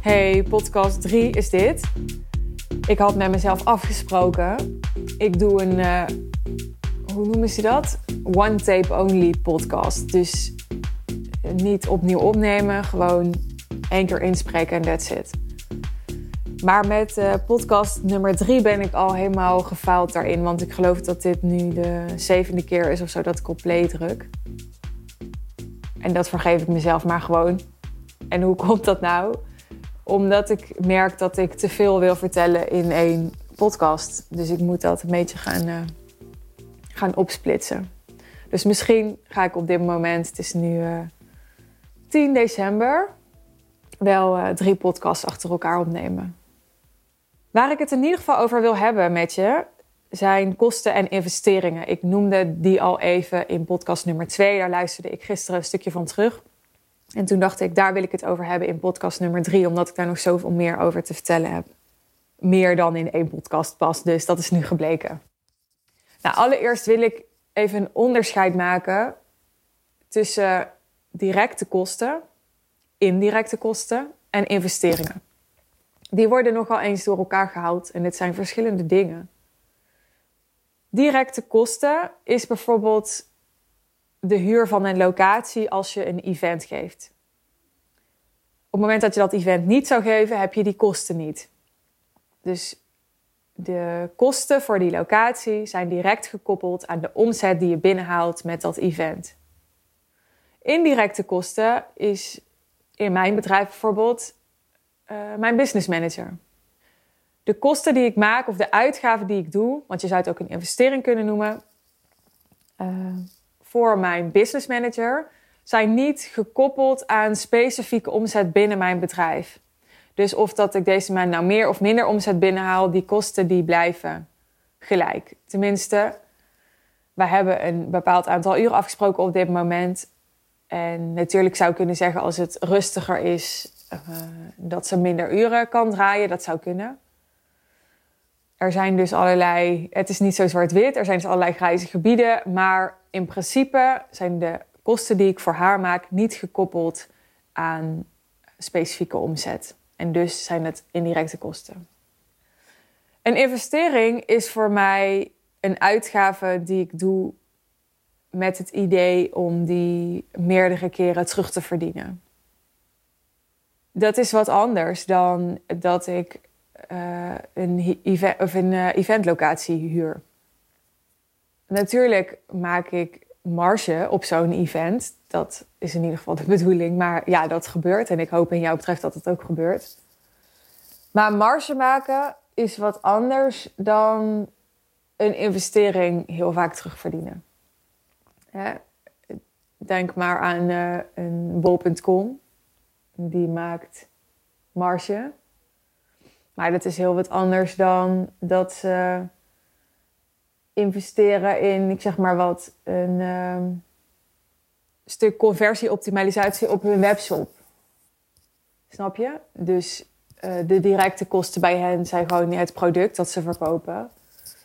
Hey, podcast 3 is dit. Ik had met mezelf afgesproken. Ik doe een, uh, hoe noemen ze dat? One tape only podcast. Dus niet opnieuw opnemen, gewoon één keer inspreken en that's it. Maar met uh, podcast nummer 3 ben ik al helemaal gefaald daarin. Want ik geloof dat dit nu de zevende keer is of zo dat ik play druk. En dat vergeef ik mezelf maar gewoon. En hoe komt dat nou? Omdat ik merk dat ik te veel wil vertellen in één podcast. Dus ik moet dat een beetje gaan, uh, gaan opsplitsen. Dus misschien ga ik op dit moment, het is nu uh, eh, 10 december, wel uh, drie podcasts achter elkaar opnemen. Waar ik het in ieder geval over wil hebben met je, zijn kosten en investeringen. Ik noemde die al even in podcast nummer 2. Daar luisterde ik gisteren een stukje van terug. En toen dacht ik, daar wil ik het over hebben in podcast nummer 3, omdat ik daar nog zoveel meer over te vertellen heb. Meer dan in één podcast pas, dus dat is nu gebleken. Nou, allereerst wil ik even een onderscheid maken tussen directe kosten, indirecte kosten en investeringen. Die worden nogal eens door elkaar gehaald en dit zijn verschillende dingen. Directe kosten is bijvoorbeeld de huur van een locatie als je een event geeft. Op het moment dat je dat event niet zou geven, heb je die kosten niet. Dus de kosten voor die locatie zijn direct gekoppeld aan de omzet die je binnenhaalt met dat event. Indirecte kosten is in mijn bedrijf bijvoorbeeld uh, mijn business manager de kosten die ik maak of de uitgaven die ik doe, want je zou het ook een investering kunnen noemen, uh, voor mijn business manager, zijn niet gekoppeld aan specifieke omzet binnen mijn bedrijf. Dus of dat ik deze maand nou meer of minder omzet binnenhaal, die kosten die blijven gelijk. Tenminste, we hebben een bepaald aantal uren afgesproken op dit moment. En natuurlijk zou ik kunnen zeggen als het rustiger is, uh, dat ze minder uren kan draaien. Dat zou kunnen. Er zijn dus allerlei, het is niet zo zwart-wit, er zijn dus allerlei grijze gebieden, maar in principe zijn de kosten die ik voor haar maak niet gekoppeld aan specifieke omzet. En dus zijn het indirecte kosten. Een investering is voor mij een uitgave die ik doe met het idee om die meerdere keren terug te verdienen. Dat is wat anders dan dat ik uh, een, event, of een uh, eventlocatie huur. Natuurlijk maak ik marge op zo'n event. Dat is in ieder geval de bedoeling. Maar ja, dat gebeurt. En ik hoop in jouw betreft dat het ook gebeurt. Maar marge maken is wat anders dan een investering heel vaak terugverdienen. denk maar aan uh, een bol.com. Die maakt marge. Maar dat is heel wat anders dan dat ze investeren in, ik zeg maar wat, een uh, stuk conversieoptimalisatie op hun webshop. Snap je? Dus uh, de directe kosten bij hen zijn gewoon het product dat ze verkopen.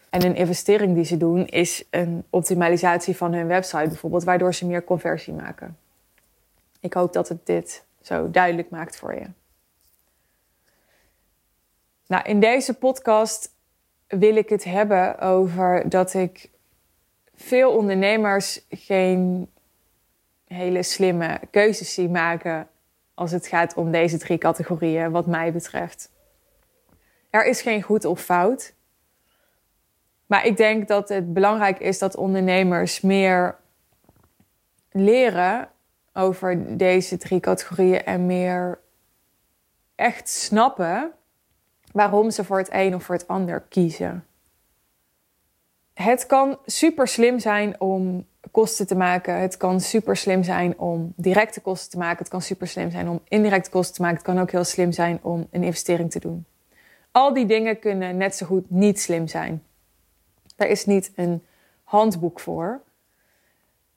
En een investering die ze doen is een optimalisatie van hun website bijvoorbeeld, waardoor ze meer conversie maken. Ik hoop dat het dit zo duidelijk maakt voor je. Nou, in deze podcast wil ik het hebben over dat ik veel ondernemers geen hele slimme keuzes zie maken als het gaat om deze drie categorieën, wat mij betreft. Er is geen goed of fout. Maar ik denk dat het belangrijk is dat ondernemers meer leren over deze drie categorieën en meer echt snappen waarom ze voor het een of voor het ander kiezen. Het kan super slim zijn om kosten te maken. Het kan super slim zijn om directe kosten te maken. Het kan super slim zijn om indirecte kosten te maken. Het kan ook heel slim zijn om een investering te doen. Al die dingen kunnen net zo goed niet slim zijn. Er is niet een handboek voor.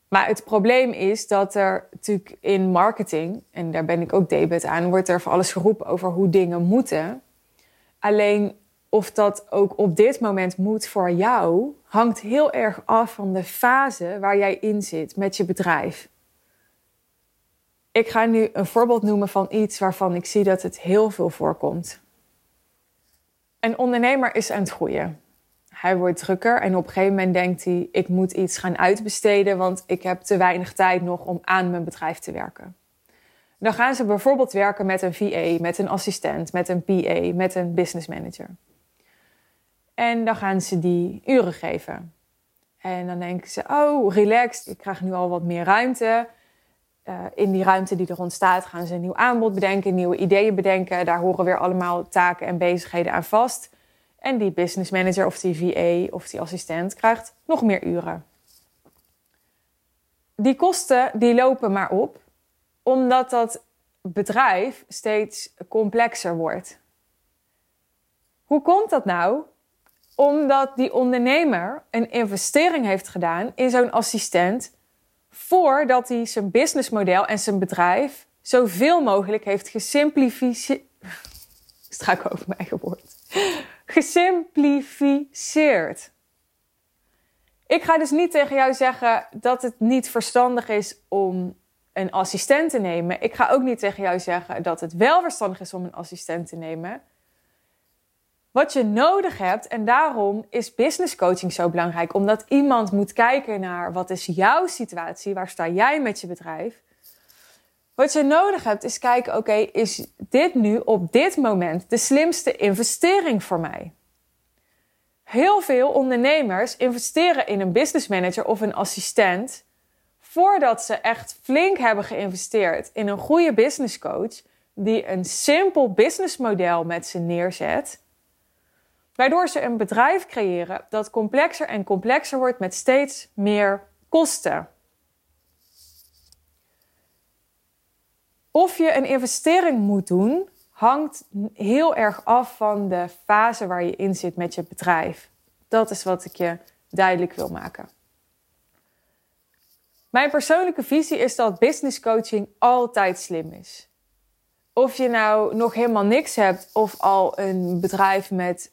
Maar het probleem is dat er natuurlijk in marketing, en daar ben ik ook debet aan, wordt er voor alles geroepen over hoe dingen moeten. Alleen of dat ook op dit moment moet voor jou, hangt heel erg af van de fase waar jij in zit met je bedrijf. Ik ga nu een voorbeeld noemen van iets waarvan ik zie dat het heel veel voorkomt. Een ondernemer is aan het groeien. Hij wordt drukker en op een gegeven moment denkt hij: ik moet iets gaan uitbesteden, want ik heb te weinig tijd nog om aan mijn bedrijf te werken. Dan gaan ze bijvoorbeeld werken met een VA, met een assistent, met een PA, met een business manager. En dan gaan ze die uren geven. En dan denken ze: oh, relaxed, ik krijg nu al wat meer ruimte. Uh, in die ruimte die er ontstaat, gaan ze een nieuw aanbod bedenken, nieuwe ideeën bedenken. Daar horen weer allemaal taken en bezigheden aan vast. En die business manager of die VA of die assistent krijgt nog meer uren. Die kosten die lopen maar op, omdat dat bedrijf steeds complexer wordt. Hoe komt dat nou? Omdat die ondernemer een investering heeft gedaan in zo'n assistent voordat hij zijn businessmodel en zijn bedrijf zoveel mogelijk heeft gesimplificeerd. Strak over mijn eigen. Gesimplificeerd. Ik ga dus niet tegen jou zeggen dat het niet verstandig is om een assistent te nemen. Ik ga ook niet tegen jou zeggen dat het wel verstandig is om een assistent te nemen. Wat je nodig hebt, en daarom is business coaching zo belangrijk, omdat iemand moet kijken naar wat is jouw situatie, waar sta jij met je bedrijf. Wat je nodig hebt is kijken, oké, is dit nu op dit moment de slimste investering voor mij? Heel veel ondernemers investeren in een business manager of een assistent voordat ze echt flink hebben geïnvesteerd in een goede business coach die een simpel businessmodel met ze neerzet Waardoor ze een bedrijf creëren dat complexer en complexer wordt met steeds meer kosten. Of je een investering moet doen, hangt heel erg af van de fase waar je in zit met je bedrijf. Dat is wat ik je duidelijk wil maken. Mijn persoonlijke visie is dat business coaching altijd slim is. Of je nou nog helemaal niks hebt of al een bedrijf met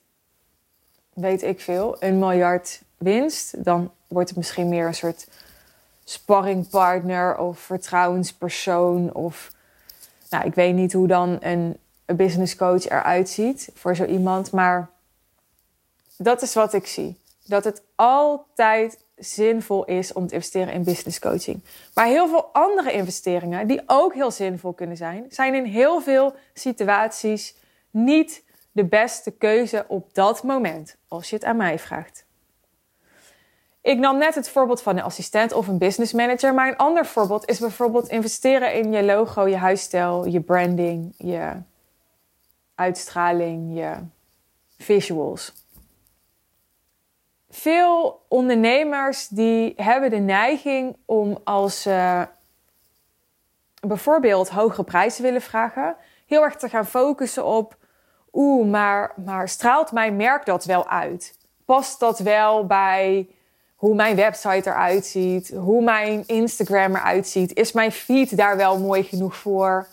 weet ik veel, een miljard winst, dan wordt het misschien meer een soort sparringpartner of vertrouwenspersoon. Of nou, ik weet niet hoe dan een, een business coach eruit ziet voor zo iemand. Maar dat is wat ik zie. Dat het altijd zinvol is om te investeren in business coaching. Maar heel veel andere investeringen, die ook heel zinvol kunnen zijn, zijn in heel veel situaties niet de beste keuze op dat moment, als je het aan mij vraagt. Ik nam net het voorbeeld van een assistent of een business manager, maar een ander voorbeeld is bijvoorbeeld investeren in je logo, je huisstijl, je branding, je uitstraling, je visuals. Veel ondernemers die hebben de neiging om als ze bijvoorbeeld hogere prijzen willen vragen, heel erg te gaan focussen op oeh, maar, maar straalt mijn merk dat wel uit? Past dat wel bij hoe mijn website eruit ziet? Hoe mijn Instagram eruit ziet? Is mijn feed daar wel mooi genoeg voor?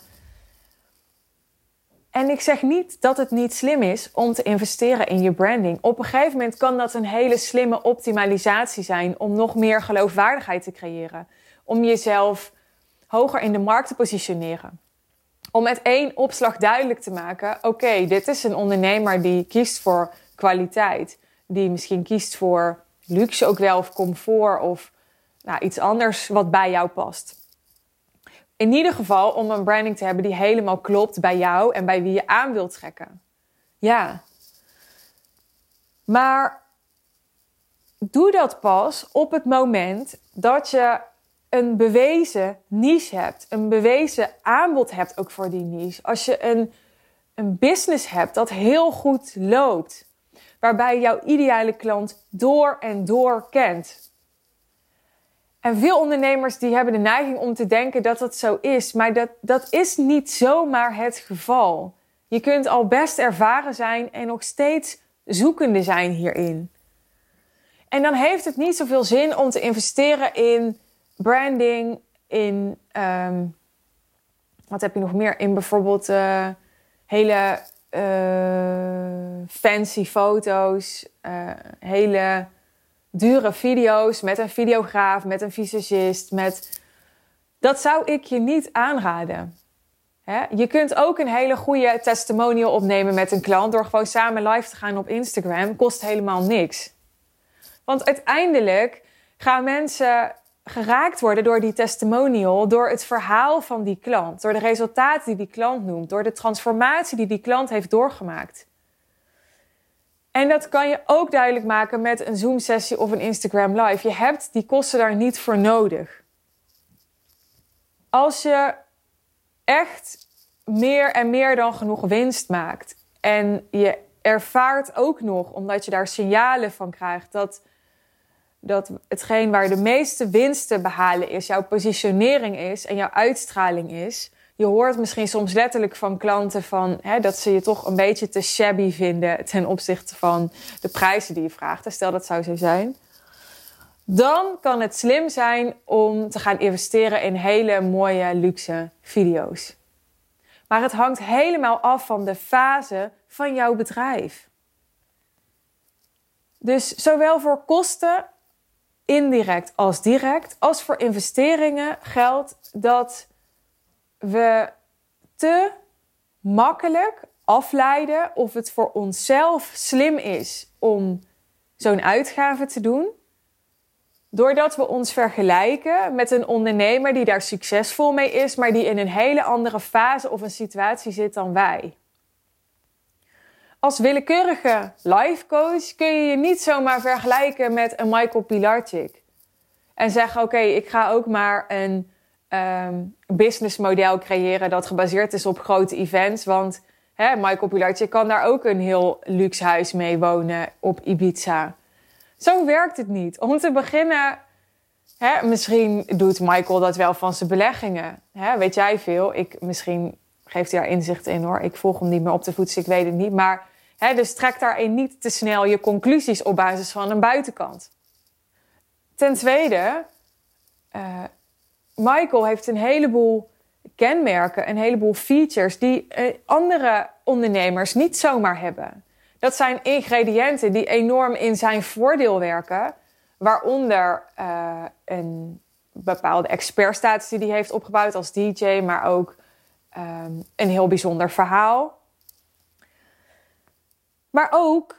En ik zeg niet dat het niet slim is om te investeren in je branding. Op een gegeven moment kan dat een hele slimme optimalisatie zijn om nog meer geloofwaardigheid te creëren. Om jezelf hoger in de markt te positioneren om met één opslag duidelijk te maken: oké, dit is een ondernemer die kiest voor kwaliteit, die misschien kiest voor luxe ook wel of comfort of nou, iets anders wat bij jou past. In ieder geval om een branding te hebben die helemaal klopt bij jou en bij wie je aan wilt trekken. Ja. Maar doe dat pas op het moment dat je een bewezen niche hebt, een bewezen aanbod hebt ook voor die niche, als je een, een business hebt dat heel goed loopt, waarbij jouw ideale klant door en door kent. En veel ondernemers die hebben de neiging om te denken dat dat zo is, maar dat, dat is niet zomaar het geval. Je kunt al best ervaren zijn en nog steeds zoekende zijn hierin. En dan heeft het niet zoveel zin om te investeren in branding, in ehm, wat heb je nog meer? In bijvoorbeeld uh, hele uh, fancy foto's, uh, hele dure video's met een videograaf, met een visagist, met Dat zou ik je niet aanraden. Je kunt ook een hele goede testimonial opnemen met een klant door gewoon samen live te gaan op Instagram. Kost helemaal niks. Want uiteindelijk gaan mensen geraakt worden door die testimonial, door het verhaal van die klant, door de resultaten die die klant noemt, door de transformatie die die klant heeft doorgemaakt. En dat kan je ook duidelijk maken met een Zoom-sessie of een Instagram Live. Je hebt die kosten daar niet voor nodig. Als je echt meer en meer dan genoeg winst maakt en je ervaart ook nog, omdat je daar signalen van krijgt, dat dat hetgeen waar de meeste winst te behalen is, jouw positionering is en jouw uitstraling is. Je hoort misschien soms letterlijk van klanten van, hè, dat ze je toch een beetje te shabby vinden ten opzichte van de prijzen die je vraagt. Stel dat zou zo zijn. Dan kan het slim zijn om te gaan investeren in hele mooie luxe video's. Maar het hangt helemaal af van de fase van jouw bedrijf. Dus zowel voor kosten indirect als direct, als voor investeringen geldt dat we te makkelijk afleiden of het voor onszelf slim is om zo'n uitgave te doen. Doordat we ons vergelijken met een ondernemer die daar succesvol mee is, maar die in een hele andere fase of een situatie zit dan wij als willekeurige life coach kun je je niet zomaar vergelijken met een Michael Pilarczyk. En zeggen: Oké, ik ga ook maar een um, businessmodel creëren dat gebaseerd is op grote events. Want hè, Michael Pilarczyk kan daar ook een heel luxe huis mee wonen op Ibiza. Zo werkt het niet. Om te beginnen, hè, misschien doet Michael dat wel van zijn beleggingen. Hè, weet jij veel? Ik, misschien geeft hij daar inzicht in hoor. Ik volg hem niet meer op de voet, ik weet het niet. Maar dus trek daarin niet te snel je conclusies op basis van een buitenkant. Ten tweede, uh, Michael heeft een heleboel kenmerken, een heleboel features die uh, andere ondernemers niet zomaar hebben. Dat zijn ingrediënten die enorm in zijn voordeel werken, waaronder uh, een bepaalde expertstatus die hij heeft opgebouwd als DJ, maar ook um, een heel bijzonder verhaal. Maar ook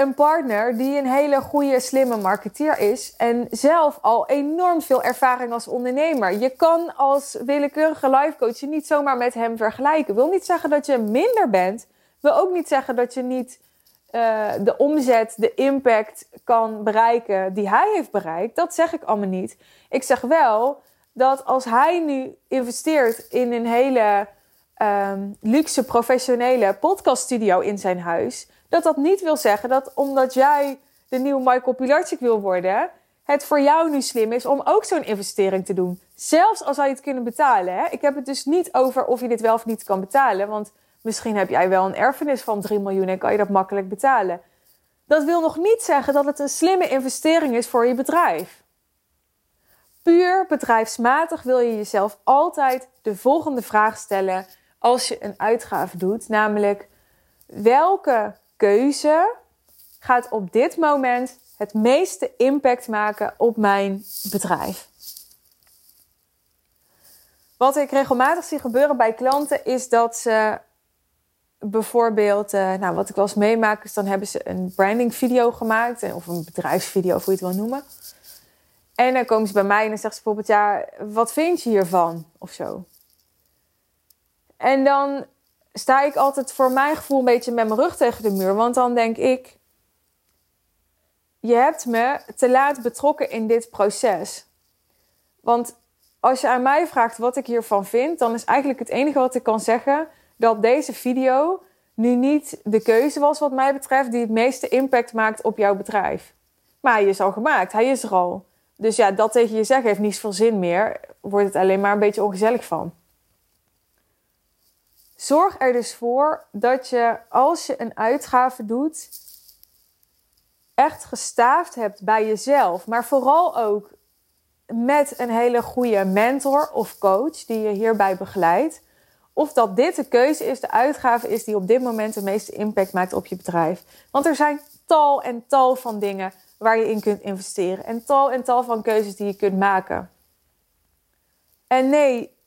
een partner die een hele goede, slimme marketeer is en zelf al enorm veel ervaring als ondernemer. Je kan als willekeurige life coach je niet zomaar met hem vergelijken. Wil niet zeggen dat je minder bent. Wil ook niet zeggen dat je niet uh, de omzet, de impact kan bereiken die hij heeft bereikt. Dat zeg ik allemaal niet. Ik zeg wel dat als hij nu investeert in een hele um, luxe professionele podcaststudio in zijn huis dat dat niet wil zeggen dat omdat jij de nieuwe Michael Pilarczyk wil worden, het voor jou nu slim is om ook zo'n investering te doen. Zelfs als zou je het kunnen betalen. Hè? Ik heb het dus niet over of je dit wel of niet kan betalen. Want misschien heb jij wel een erfenis van 3 miljoen en kan je dat makkelijk betalen. Dat wil nog niet zeggen dat het een slimme investering is voor je bedrijf. Puur bedrijfsmatig wil je jezelf altijd de volgende vraag stellen als je een uitgave doet, namelijk welke keuze gaat op dit moment het meeste impact maken op mijn bedrijf. Wat ik regelmatig zie gebeuren bij klanten is dat ze bijvoorbeeld, uh, nou wat ik wel eens meemaak, is dan hebben ze een branding video gemaakt of een bedrijfsvideo, hoe je het wil noemen. En dan komen ze bij mij en dan zeggen ze bijvoorbeeld, ja, wat vind je hiervan? Of zo. En dan sta ik altijd voor mijn gevoel een beetje met mijn rug tegen de muur. Want dan denk ik, je hebt me te laat betrokken in dit proces. Want als je aan mij vraagt wat ik hiervan vind, dan is eigenlijk het enige wat ik kan zeggen dat deze video nu niet de keuze was, wat mij betreft, die het meeste impact maakt op jouw bedrijf. Maar hij is al gemaakt, hij is er al. Dus ja, dat tegen je zeggen heeft niet zoveel zin meer. Wordt het alleen maar een beetje ongezellig van. Zorg er dus voor dat je als je een uitgave doet, echt gestaafd hebt bij jezelf. Maar vooral ook met een hele goede mentor of coach die je hierbij begeleidt. Of dat dit de keuze is, de uitgave is die op dit moment de meeste impact maakt op je bedrijf. Want er zijn tal en tal van dingen waar je in kunt investeren. En tal en tal van keuzes die je kunt maken. En nee,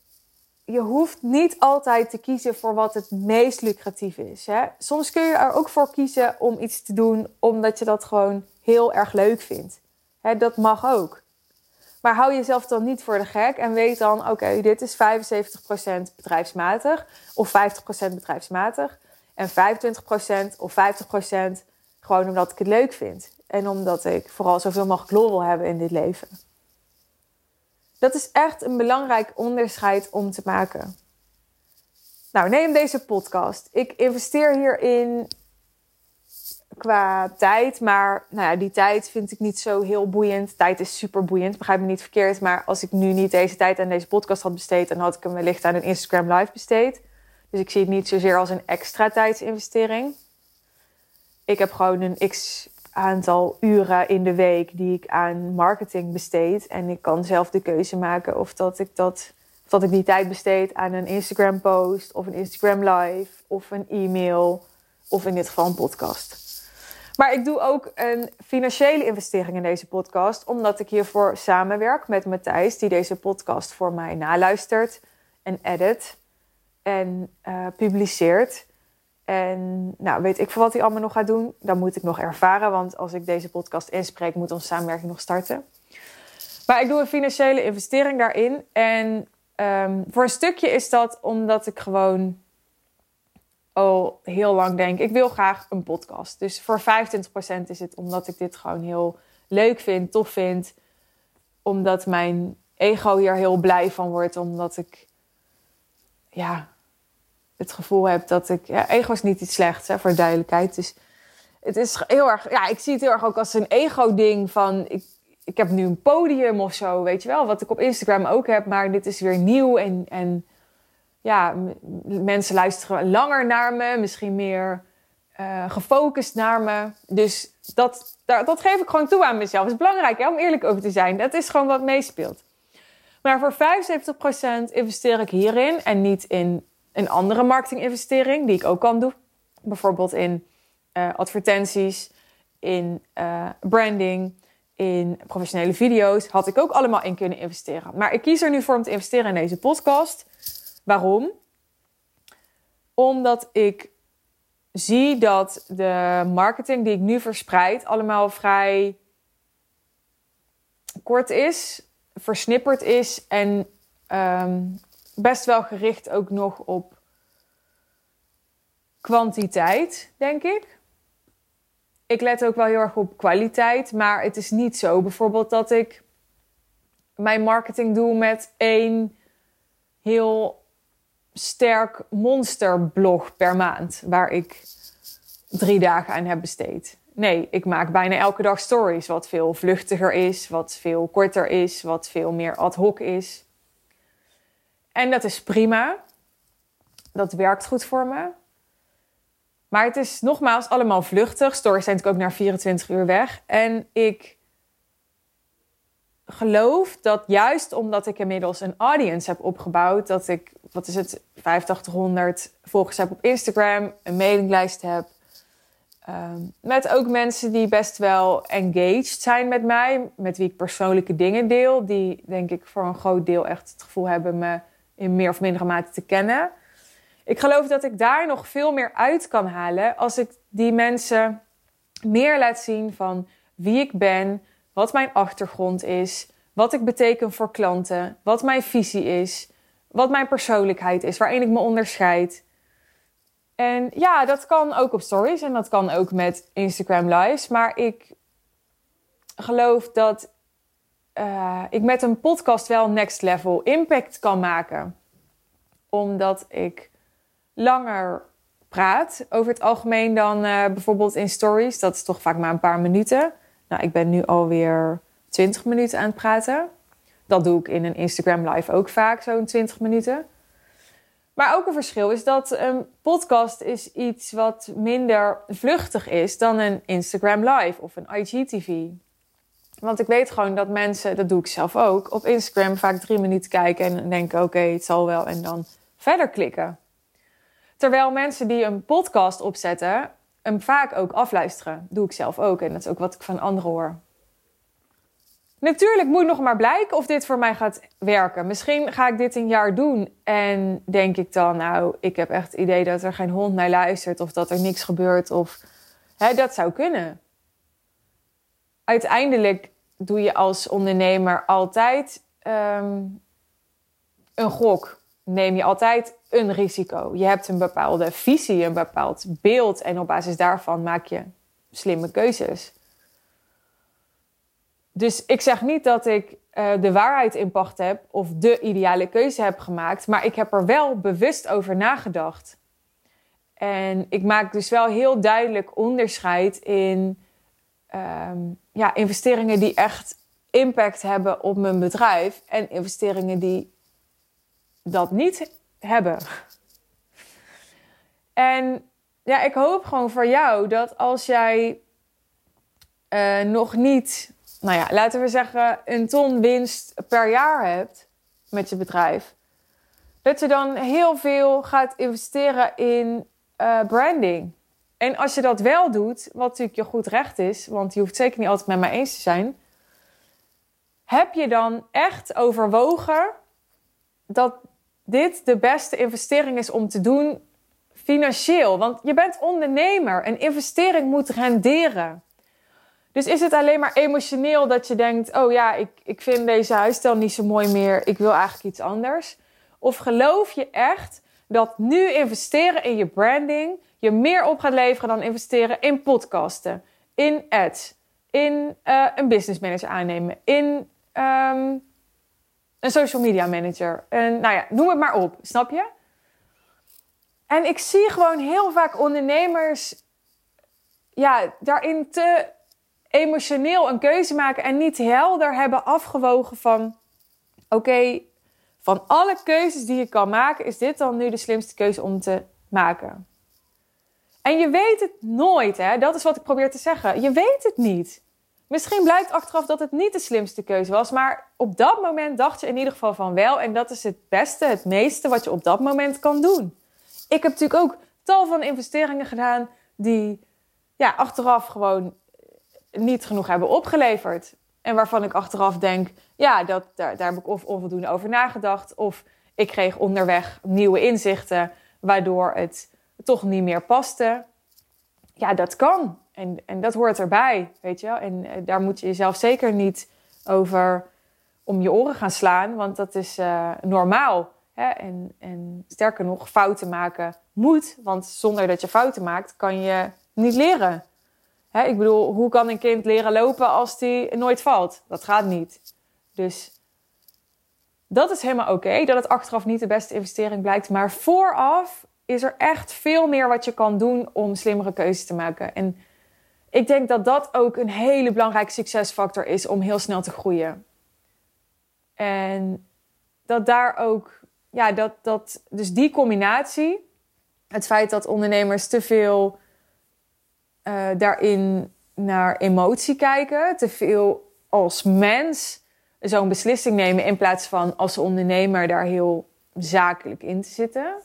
je hoeft niet altijd te kiezen voor wat het meest lucratief is. Hè? Soms kun je er ook voor kiezen om iets te doen omdat je dat gewoon heel erg leuk vindt. Hè, dat mag ook. Maar hou jezelf dan niet voor de gek en weet dan, oké, dit is 75% bedrijfsmatig of 50% bedrijfsmatig en 25% of 50% gewoon omdat ik het leuk vind. En omdat ik vooral zoveel mogelijk lol wil hebben in dit leven. Dat is echt een belangrijk onderscheid om te maken. Nou, neem deze podcast. Ik investeer hierin qua tijd, maar nou ja, die tijd vind ik niet zo heel boeiend. Tijd is super boeiend, begrijp me niet verkeerd. Maar als ik nu niet deze tijd aan deze podcast had besteed, dan had ik hem wellicht aan een Instagram Live besteed. Dus ik zie het niet zozeer als een extra tijdsinvestering. Ik heb gewoon een x aantal uren in de week die ik aan marketing besteed. En ik kan zelf de keuze maken of dat ik, dat, of dat ik die tijd besteed aan een Instagram post of een Instagram live of een e-mail of in dit geval een podcast. Maar ik doe ook een financiële investering in deze podcast, omdat ik hiervoor samenwerk met Matthijs, die deze podcast voor mij naluistert en edit en uh, publiceert. En nou, weet ik voor wat hij allemaal nog gaat doen. Dan moet ik nog ervaren, want als ik deze podcast inspreek, moet onze samenwerking nog starten. Maar ik doe een financiële investering daarin. En um, voor een stukje is dat omdat ik gewoon al heel lang denk, ik wil graag een podcast. Dus voor 25% is het omdat ik dit gewoon heel leuk vind, tof vind. Omdat mijn ego hier heel blij van wordt. Omdat ik ja, het gevoel heb dat ik. Ja, ego is niet iets slechts, hè, voor duidelijkheid. Dus het is heel erg. Ja, ik zie het heel erg ook als een ego-ding van. Ik, ik heb nu een podium of zo, weet je wel. Wat ik op Instagram ook heb, maar dit is weer nieuw. En, en ja, mensen luisteren langer naar me, misschien meer uh, gefocust naar me. Dus dat, dat geef ik gewoon toe aan mezelf. Het is belangrijk hè, om eerlijk over te zijn. Dat is gewoon wat meespeelt. Maar voor 75% investeer ik hierin en niet in een andere marketinginvestering die ik ook kan doen. Bijvoorbeeld in uh, advertenties, in uh, branding, in professionele video's. Had ik ook allemaal in kunnen investeren. Maar ik kies er nu voor om te investeren in deze podcast. Waarom? Omdat ik zie dat de marketing die ik nu verspreid allemaal vrij kort is, versnipperd is en um, best wel gericht ook nog op kwantiteit, denk ik. Ik let ook wel heel erg op kwaliteit, maar het is niet zo bijvoorbeeld dat ik mijn marketing doe met één heel sterk monsterblog per maand, waar ik drie dagen aan heb besteed. Nee, ik maak bijna elke dag stories, wat veel vluchtiger is, wat veel korter is, wat veel meer ad hoc is. En dat is prima. Dat werkt goed voor me. Maar het is nogmaals allemaal vluchtig. Stories zijn natuurlijk ook na 24 uur weg. En ik geloof dat juist omdat ik inmiddels een audience heb opgebouwd, dat ik, wat is het, 8500 volgers heb op Instagram, een mailinglijst heb. Ehm, met ook mensen die best wel engaged zijn met mij, met wie ik persoonlijke dingen deel, die denk ik voor een groot deel echt het gevoel hebben me in meer of mindere mate te kennen. Ik geloof dat ik daar nog veel meer uit kan halen als ik die mensen meer laat zien van wie ik ben, wat mijn achtergrond is, wat ik beteken voor klanten, wat mijn visie is, wat mijn persoonlijkheid is, waarin ik me onderscheid. En ja, dat kan ook op stories en dat kan ook met Instagram lives. Maar ik geloof dat uh, ik met een podcast wel next level impact kan maken. Omdat ik langer praat over het algemeen dan uh, bijvoorbeeld in stories. Dat is toch vaak maar een paar minuten. Nou, ik ben nu alweer 20 minuten aan het praten. Dat doe ik in een Instagram live ook vaak, zo'n 20 minuten. Maar ook een verschil is dat een podcast is iets wat minder vluchtig is dan een Instagram live of een IGTV. Want ik weet gewoon dat mensen, dat doe ik zelf ook, op Instagram vaak drie minuten kijken en denken: oké, het zal wel, en dan verder klikken. Terwijl mensen die een podcast opzetten, hem vaak ook afluisteren. doe ik zelf ook en dat is ook wat ik van anderen hoor. Natuurlijk moet nog maar blijken of dit voor mij gaat werken. Misschien ga ik dit een jaar doen en denk ik dan, nou, ik heb echt het idee dat er geen hond naar luistert of dat er niks gebeurt. Of hè, dat zou kunnen. Uiteindelijk doe je als ondernemer altijd ehm, een gok. Neem je altijd een risico. Je hebt een bepaalde visie, een bepaald beeld en op basis daarvan maak je slimme keuzes. Dus ik zeg niet dat ik uh, de waarheid in pacht heb of de ideale keuze heb gemaakt, maar ik heb er wel bewust over nagedacht. En ik maak dus wel heel duidelijk onderscheid in um, ja, investeringen die echt impact hebben op mijn bedrijf en investeringen die dat niet hebben. En ja, ik hoop gewoon voor jou dat als jij uh, nog niet nou ja, laten we zeggen, een ton winst per jaar hebt met je bedrijf, dat je dan heel veel gaat investeren in uh, branding. En als je dat wel doet, wat natuurlijk je goed recht is, want je hoeft zeker niet altijd met mij eens te zijn, heb je dan echt overwogen dat dit de beste investering is om te doen financieel? Want je bent ondernemer. Een investering moet renderen. Dus is het alleen maar emotioneel dat je denkt: oh ja, ik, ik vind deze huisstijl niet zo mooi meer, ik wil eigenlijk iets anders? Of geloof je echt dat nu investeren in je branding je meer op gaat leveren dan investeren in podcasten, in ads, in uh, een business manager aannemen, in um, een social media manager? En nou ja, noem het maar op, snap je? En ik zie gewoon heel vaak ondernemers ja, daarin te emotioneel een keuze maken en niet helder hebben afgewogen van: oké, van alle keuzes die je kan maken, is dit dan nu de slimste keuze om te maken? En je weet het nooit, hè? Dat is wat ik probeer te zeggen. Je weet het niet. Misschien blijkt achteraf dat het niet de slimste keuze was, maar op dat moment dacht je in ieder geval van wel. En dat is het beste, het meeste wat je op dat moment kan doen. Ik heb natuurlijk ook tal van investeringen gedaan die ja, achteraf gewoon niet genoeg hebben opgeleverd. En waarvan ik achteraf denk, ja, dat, daar, daar heb ik of onvoldoende over nagedacht. Of ik kreeg onderweg nieuwe inzichten, waardoor het toch niet meer paste. Ja, dat kan. En, en dat hoort erbij, weet je wel. En eh, daar moet je jezelf zeker niet over om je oren gaan slaan, want dat is uh, normaal. Hè? En, en sterker nog, fouten maken moet, want zonder dat je fouten maakt, kan je niet leren. Hè, ik bedoel, hoe kan een kind leren lopen als die nooit valt? Dat gaat niet. Dus dat is helemaal oké, dat het achteraf niet de beste investering blijkt. Maar vooraf is er echt veel meer wat je kan doen om slimmere keuzes te maken. En ik denk dat dat ook een hele belangrijke succesfactor is om heel snel te groeien. En dat daar ook, ja, dat, dat, dus die combinatie, het feit dat ondernemers te veel uh, daarin naar emotie kijken. Te veel als mens zo'n beslissing nemen in plaats van als ondernemer daar heel zakelijk in te zitten.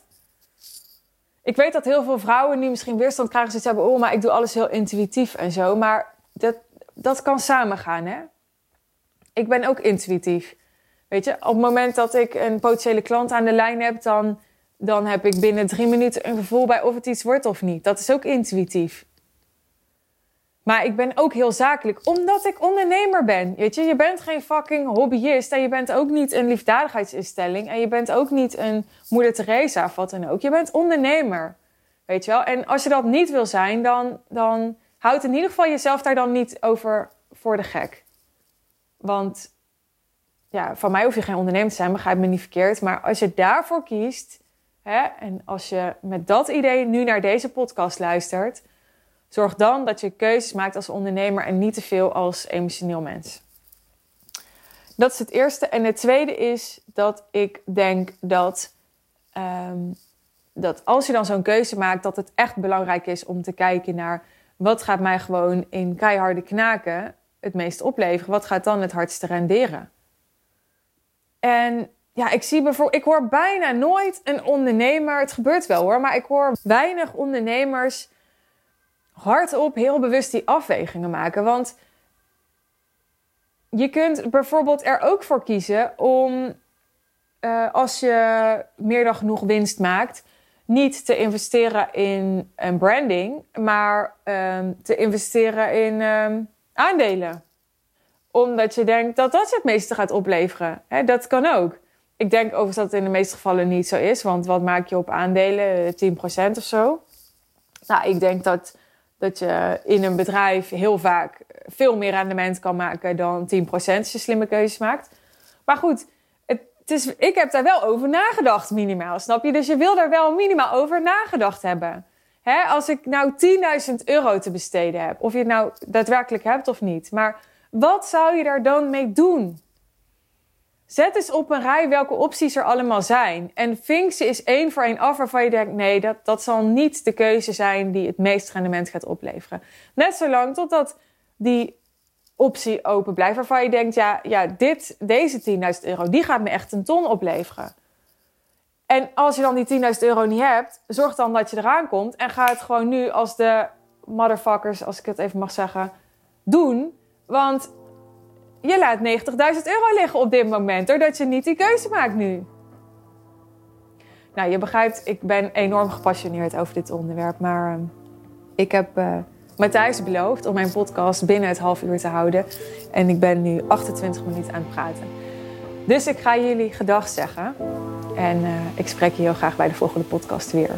Ik weet dat heel veel vrouwen nu misschien weerstand krijgen. Ze hebben, oh, maar ik doe alles heel intuïtief en zo. Maar dat, dat kan samengaan, hè? Ik ben ook intuïtief. Weet je, op het moment dat ik een potentiële klant aan de lijn heb, dan, dan heb ik binnen drie minuten een gevoel bij of het iets wordt of niet. Dat is ook intuïtief. Maar ik ben ook heel zakelijk, omdat ik ondernemer ben. Weet je, je bent geen fucking hobbyist en je bent ook niet een liefdadigheidsinstelling en je bent ook niet een moeder Teresa of wat dan ook. Je bent ondernemer, weet je wel. En als je dat niet wil zijn, dan, dan houd in ieder geval jezelf daar dan niet over voor de gek. Want ja, van mij hoef je geen ondernemer te zijn, begrijp me niet verkeerd. Maar als je daarvoor kiest, hè, en als je met dat idee nu naar deze podcast luistert Zorg dan dat je keuzes maakt als ondernemer en niet te veel als emotioneel mens. Dat is het eerste. En het tweede is dat ik denk dat, ehm, dat als je dan zo'n keuze maakt, dat het echt belangrijk is om te kijken naar wat gaat mij gewoon in keiharde knaken het meest opleveren. Wat gaat dan het hardste renderen? En ja, ik zie bijvoorbeeld, ik hoor bijna nooit een ondernemer, het gebeurt wel hoor, maar ik hoor weinig ondernemers hardop heel bewust die afwegingen maken. Want je kunt bijvoorbeeld er ook voor kiezen om, uh, als je meer dan genoeg winst maakt, niet te investeren in een branding, maar um, te investeren in um, aandelen. Omdat je denkt dat dat het meeste gaat opleveren. Dat kan ook. Ik denk overigens dat het in de meeste gevallen niet zo is, want wat maak je op aandelen? 10% of zo. Nou, ik denk dat, dat je in een bedrijf heel vaak veel meer rendement kan maken dan 10% als je slimme keuzes maakt. Maar goed, het, is, ik heb daar wel over nagedacht, minimaal. Snap je? Dus je wil daar wel minimaal over nagedacht hebben. Hè, als ik nou 10.000 euro te besteden heb, of je het nou daadwerkelijk hebt of niet. Maar wat zou je daar dan mee doen? Zet eens op een rij welke opties er allemaal zijn. En vink ze eens één voor één af waarvan je denkt: nee, dat, dat zal niet de keuze zijn die het meest rendement gaat opleveren. Net zolang totdat die optie open blijft, waarvan je denkt: ja, ja dit, deze 10.000 euro, die gaat me echt een ton opleveren. En als je dan die 10.000 euro niet hebt, zorg dan dat je eraan komt en ga het gewoon nu als de motherfuckers, als ik het even mag zeggen, doen. Want je laat 90.000 euro liggen op dit moment, doordat je niet die keuze maakt nu. Nou, je begrijpt, ik ben enorm gepassioneerd over dit onderwerp. Maar uh, ik heb uh, Matthijs beloofd om mijn podcast binnen het half uur te houden. En ik ben nu 28 minuten aan het praten. Dus ik ga jullie gedag zeggen. En uh, ik spreek je heel graag bij de volgende podcast weer.